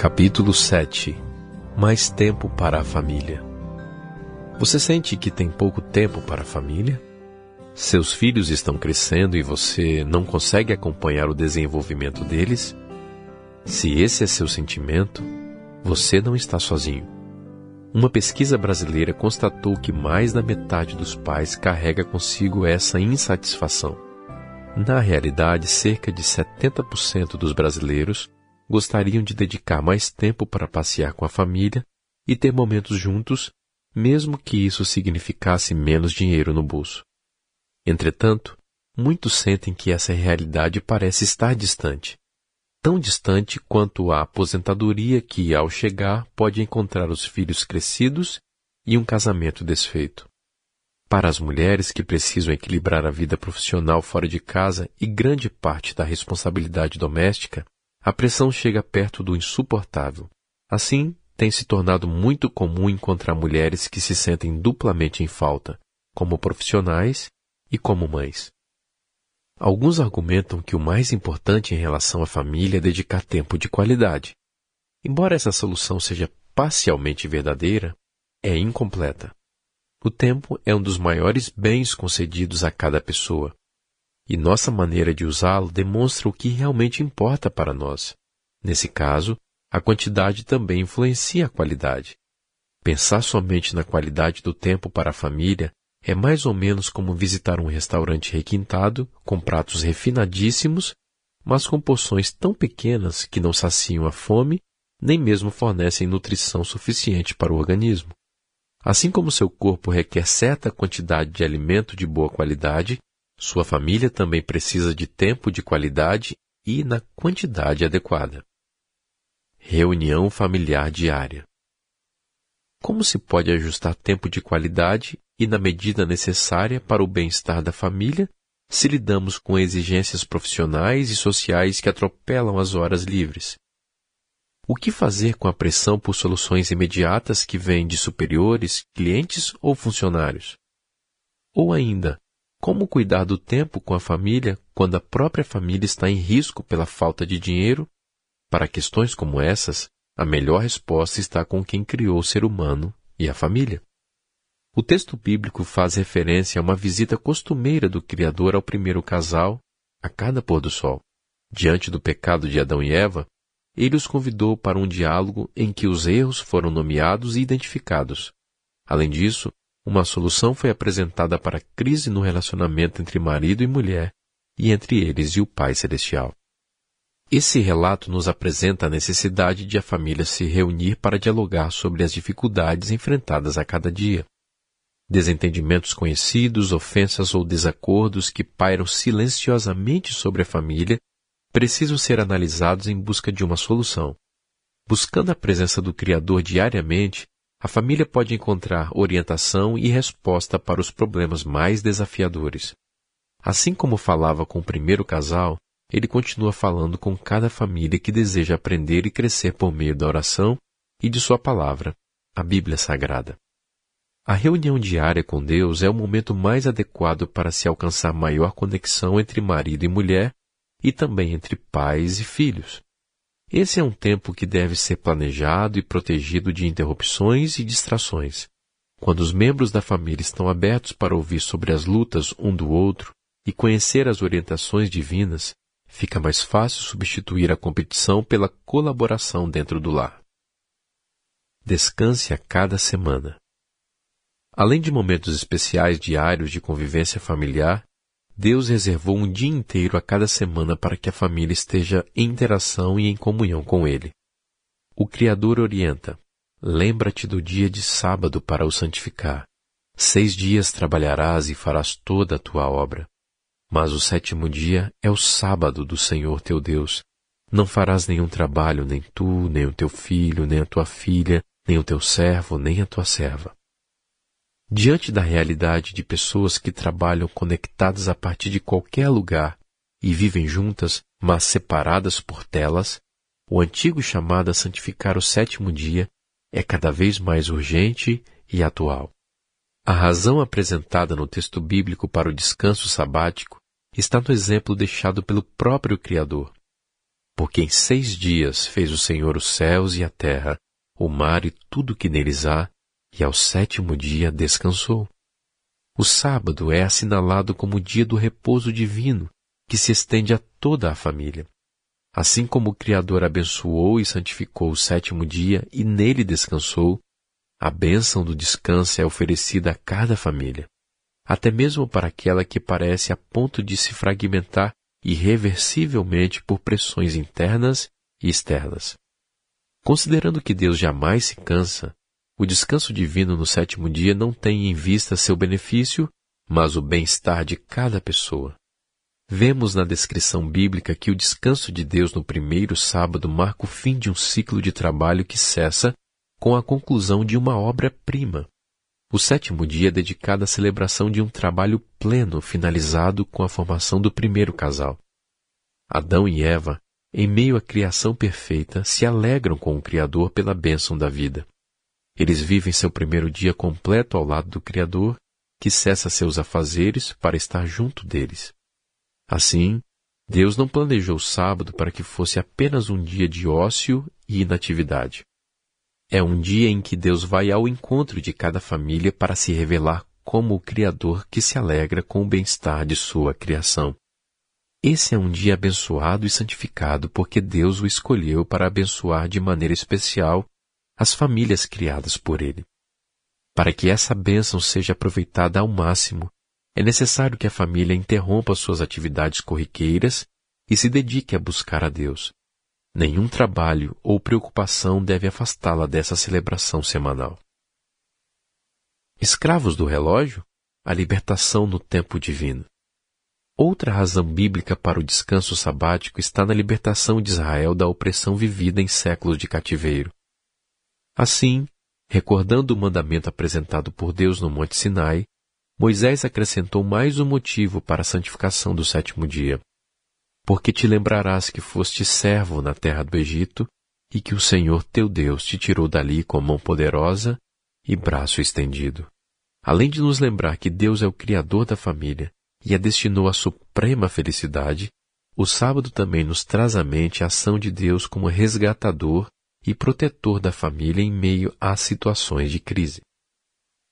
Capítulo 7 Mais tempo para a família. Você sente que tem pouco tempo para a família? Seus filhos estão crescendo e você não consegue acompanhar o desenvolvimento deles? Se esse é seu sentimento, você não está sozinho. Uma pesquisa brasileira constatou que mais da metade dos pais carrega consigo essa insatisfação. Na realidade, cerca de 70% dos brasileiros gostariam de dedicar mais tempo para passear com a família e ter momentos juntos, mesmo que isso significasse menos dinheiro no bolso. Entretanto, muitos sentem que essa realidade parece estar distante. Tão distante quanto a aposentadoria que, ao chegar, pode encontrar os filhos crescidos e um casamento desfeito. Para as mulheres que precisam equilibrar a vida profissional fora de casa e grande parte da responsabilidade doméstica, a pressão chega perto do insuportável. Assim, tem se tornado muito comum encontrar mulheres que se sentem duplamente em falta, como profissionais e como mães. Alguns argumentam que o mais importante em relação à família é dedicar tempo de qualidade. Embora essa solução seja parcialmente verdadeira, é incompleta. O tempo é um dos maiores bens concedidos a cada pessoa, e nossa maneira de usá-lo demonstra o que realmente importa para nós. Nesse caso, a quantidade também influencia a qualidade. Pensar somente na qualidade do tempo para a família é mais ou menos como visitar um restaurante requintado, com pratos refinadíssimos, mas com porções tão pequenas que não saciam a fome, nem mesmo fornecem nutrição suficiente para o organismo. Assim como seu corpo requer certa quantidade de alimento de boa qualidade, sua família também precisa de tempo de qualidade e na quantidade adequada. Reunião familiar diária. Como se pode ajustar tempo de qualidade e na medida necessária para o bem-estar da família se lidamos com exigências profissionais e sociais que atropelam as horas livres? O que fazer com a pressão por soluções imediatas que vem de superiores, clientes ou funcionários? Ou ainda, como cuidar do tempo com a família quando a própria família está em risco pela falta de dinheiro? Para questões como essas, a melhor resposta está com quem criou o ser humano e a família. O texto bíblico faz referência a uma visita costumeira do Criador ao primeiro casal a cada pôr do sol. Diante do pecado de Adão e Eva, ele os convidou para um diálogo em que os erros foram nomeados e identificados. Além disso, uma solução foi apresentada para a crise no relacionamento entre marido e mulher e entre eles e o Pai Celestial. Esse relato nos apresenta a necessidade de a família se reunir para dialogar sobre as dificuldades enfrentadas a cada dia. Desentendimentos conhecidos, ofensas ou desacordos que pairam silenciosamente sobre a família precisam ser analisados em busca de uma solução. Buscando a presença do Criador diariamente, a família pode encontrar orientação e resposta para os problemas mais desafiadores. Assim como falava com o primeiro casal, ele continua falando com cada família que deseja aprender e crescer por meio da oração e de sua palavra, a Bíblia Sagrada. A reunião diária com Deus é o momento mais adequado para se alcançar maior conexão entre marido e mulher e também entre pais e filhos. Esse é um tempo que deve ser planejado e protegido de interrupções e distrações. Quando os membros da família estão abertos para ouvir sobre as lutas um do outro e conhecer as orientações divinas, fica mais fácil substituir a competição pela colaboração dentro do lar. Descanse a cada semana. Além de momentos especiais diários de convivência familiar, Deus reservou um dia inteiro a cada semana para que a família esteja em interação e em comunhão com Ele. O Criador orienta: Lembra-te do dia de sábado para o santificar. Seis dias trabalharás e farás toda a tua obra. Mas o sétimo dia é o sábado do Senhor teu Deus. Não farás nenhum trabalho, nem tu, nem o teu filho, nem a tua filha, nem o teu servo, nem a tua serva. Diante da realidade de pessoas que trabalham conectadas a partir de qualquer lugar e vivem juntas, mas separadas por telas, o antigo chamado a santificar o sétimo dia é cada vez mais urgente e atual. A razão apresentada no texto bíblico para o descanso sabático está no exemplo deixado pelo próprio Criador. Porque em seis dias fez o Senhor os céus e a terra, o mar e tudo que neles há, e ao sétimo dia descansou. O sábado é assinalado como o dia do repouso divino, que se estende a toda a família. Assim como o Criador abençoou e santificou o sétimo dia e nele descansou, a bênção do descanso é oferecida a cada família, até mesmo para aquela que parece a ponto de se fragmentar irreversivelmente por pressões internas e externas. Considerando que Deus jamais se cansa, o descanso divino no sétimo dia não tem em vista seu benefício, mas o bem-estar de cada pessoa. Vemos na descrição bíblica que o descanso de Deus no primeiro sábado marca o fim de um ciclo de trabalho que cessa com a conclusão de uma obra-prima. O sétimo dia é dedicado à celebração de um trabalho pleno finalizado com a formação do primeiro casal. Adão e Eva, em meio à criação perfeita, se alegram com o Criador pela bênção da vida. Eles vivem seu primeiro dia completo ao lado do Criador, que cessa seus afazeres para estar junto deles. Assim, Deus não planejou o sábado para que fosse apenas um dia de ócio e inatividade. É um dia em que Deus vai ao encontro de cada família para se revelar como o Criador que se alegra com o bem-estar de sua criação. Esse é um dia abençoado e santificado porque Deus o escolheu para abençoar de maneira especial as famílias criadas por Ele. Para que essa bênção seja aproveitada ao máximo, é necessário que a família interrompa suas atividades corriqueiras e se dedique a buscar a Deus. Nenhum trabalho ou preocupação deve afastá-la dessa celebração semanal. Escravos do relógio, a libertação no tempo divino. Outra razão bíblica para o descanso sabático está na libertação de Israel da opressão vivida em séculos de cativeiro. Assim, recordando o mandamento apresentado por Deus no Monte Sinai, Moisés acrescentou mais um motivo para a santificação do sétimo dia. Porque te lembrarás que foste servo na terra do Egito e que o Senhor teu Deus te tirou dali com mão poderosa e braço estendido. Além de nos lembrar que Deus é o Criador da família e a destinou à suprema felicidade, o sábado também nos traz à mente a ação de Deus como resgatador e protetor da família em meio às situações de crise.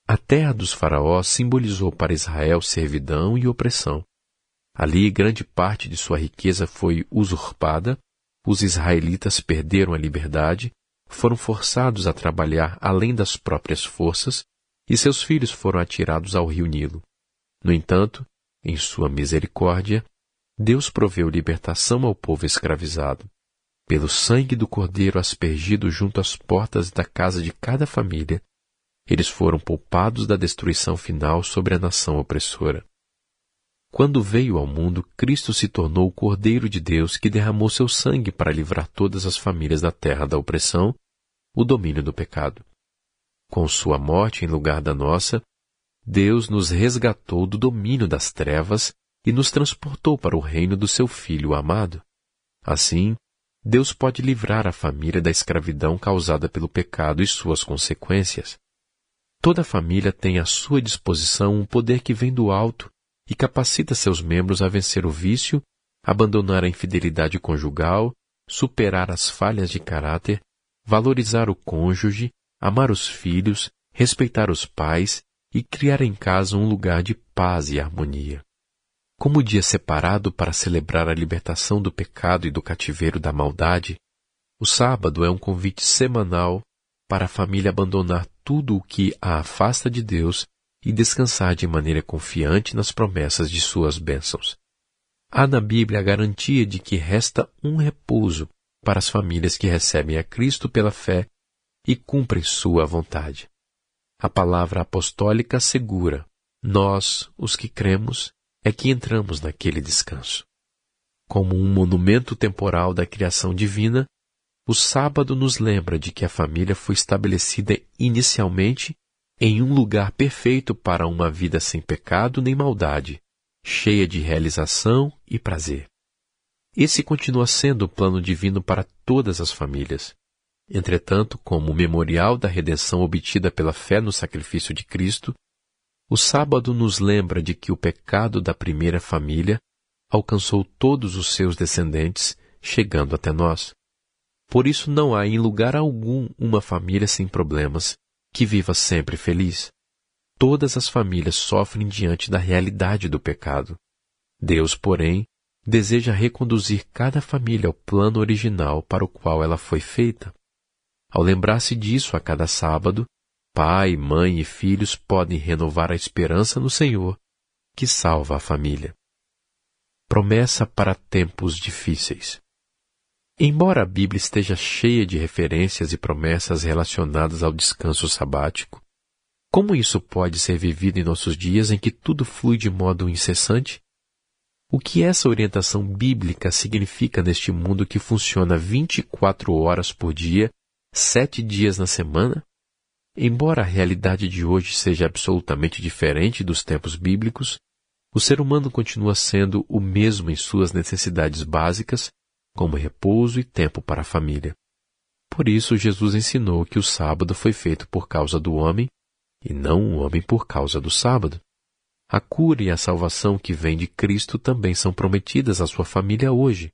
A terra dos faraós simbolizou para Israel servidão e opressão. Ali grande parte de sua riqueza foi usurpada, os israelitas perderam a liberdade, foram forçados a trabalhar além das próprias forças e seus filhos foram atirados ao rio Nilo. No entanto, em sua misericórdia, Deus proveu libertação ao povo escravizado. Pelo sangue do cordeiro aspergido junto às portas da casa de cada família, eles foram poupados da destruição final sobre a nação opressora. Quando veio ao mundo, Cristo se tornou o Cordeiro de Deus que derramou seu sangue para livrar todas as famílias da terra da opressão, o domínio do pecado. Com sua morte em lugar da nossa, Deus nos resgatou do domínio das trevas e nos transportou para o reino do seu Filho amado. Assim, Deus pode livrar a família da escravidão causada pelo pecado e suas consequências. Toda família tem à sua disposição um poder que vem do alto e capacita seus membros a vencer o vício, abandonar a infidelidade conjugal, superar as falhas de caráter, valorizar o cônjuge, amar os filhos, respeitar os pais e criar em casa um lugar de paz e harmonia. Como dia separado para celebrar a libertação do pecado e do cativeiro da maldade, o sábado é um convite semanal para a família abandonar tudo o que a afasta de Deus e descansar de maneira confiante nas promessas de suas bênçãos. Há na Bíblia a garantia de que resta um repouso para as famílias que recebem a Cristo pela fé e cumprem sua vontade. A palavra apostólica assegura: nós, os que cremos, é que entramos naquele descanso. Como um monumento temporal da criação divina, o sábado nos lembra de que a família foi estabelecida inicialmente em um lugar perfeito para uma vida sem pecado nem maldade, cheia de realização e prazer. Esse continua sendo o plano divino para todas as famílias. Entretanto, como memorial da redenção obtida pela fé no sacrifício de Cristo, o sábado nos lembra de que o pecado da primeira família alcançou todos os seus descendentes chegando até nós. Por isso não há em lugar algum uma família sem problemas que viva sempre feliz. Todas as famílias sofrem diante da realidade do pecado. Deus, porém, deseja reconduzir cada família ao plano original para o qual ela foi feita. Ao lembrar-se disso a cada sábado, pai, mãe e filhos podem renovar a esperança no Senhor, que salva a família. Promessa para tempos difíceis. Embora a Bíblia esteja cheia de referências e promessas relacionadas ao descanso sabático, como isso pode ser vivido em nossos dias em que tudo flui de modo incessante? O que essa orientação bíblica significa neste mundo que funciona 24 horas por dia, sete dias na semana? Embora a realidade de hoje seja absolutamente diferente dos tempos bíblicos, o ser humano continua sendo o mesmo em suas necessidades básicas, como repouso e tempo para a família. Por isso, Jesus ensinou que o sábado foi feito por causa do homem e não o homem por causa do sábado. A cura e a salvação que vem de Cristo também são prometidas à sua família hoje.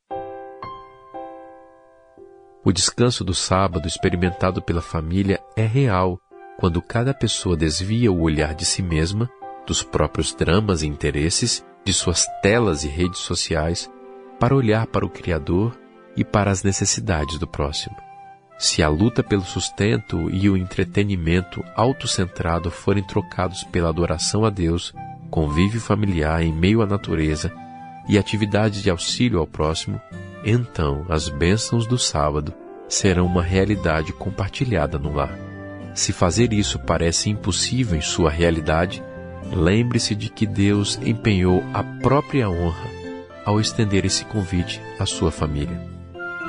O descanso do sábado experimentado pela família é real quando cada pessoa desvia o olhar de si mesma, dos próprios dramas e interesses, de suas telas e redes sociais, para olhar para o Criador e para as necessidades do próximo. Se a luta pelo sustento e o entretenimento autocentrado forem trocados pela adoração a Deus, convívio familiar em meio à natureza e atividades de auxílio ao próximo, então as bênçãos do sábado serão uma realidade compartilhada no lar. Se fazer isso parece impossível em sua realidade, lembre-se de que Deus empenhou a própria honra ao estender esse convite à sua família.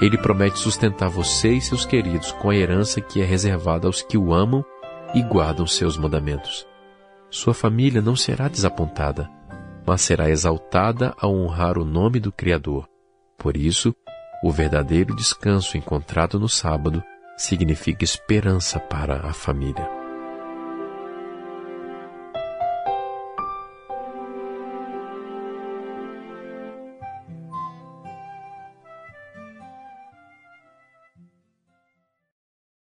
Ele promete sustentar você e seus queridos com a herança que é reservada aos que o amam e guardam seus mandamentos sua família não será desapontada, mas será exaltada ao honrar o nome do Criador. Por isso, o verdadeiro descanso encontrado no sábado significa esperança para a família.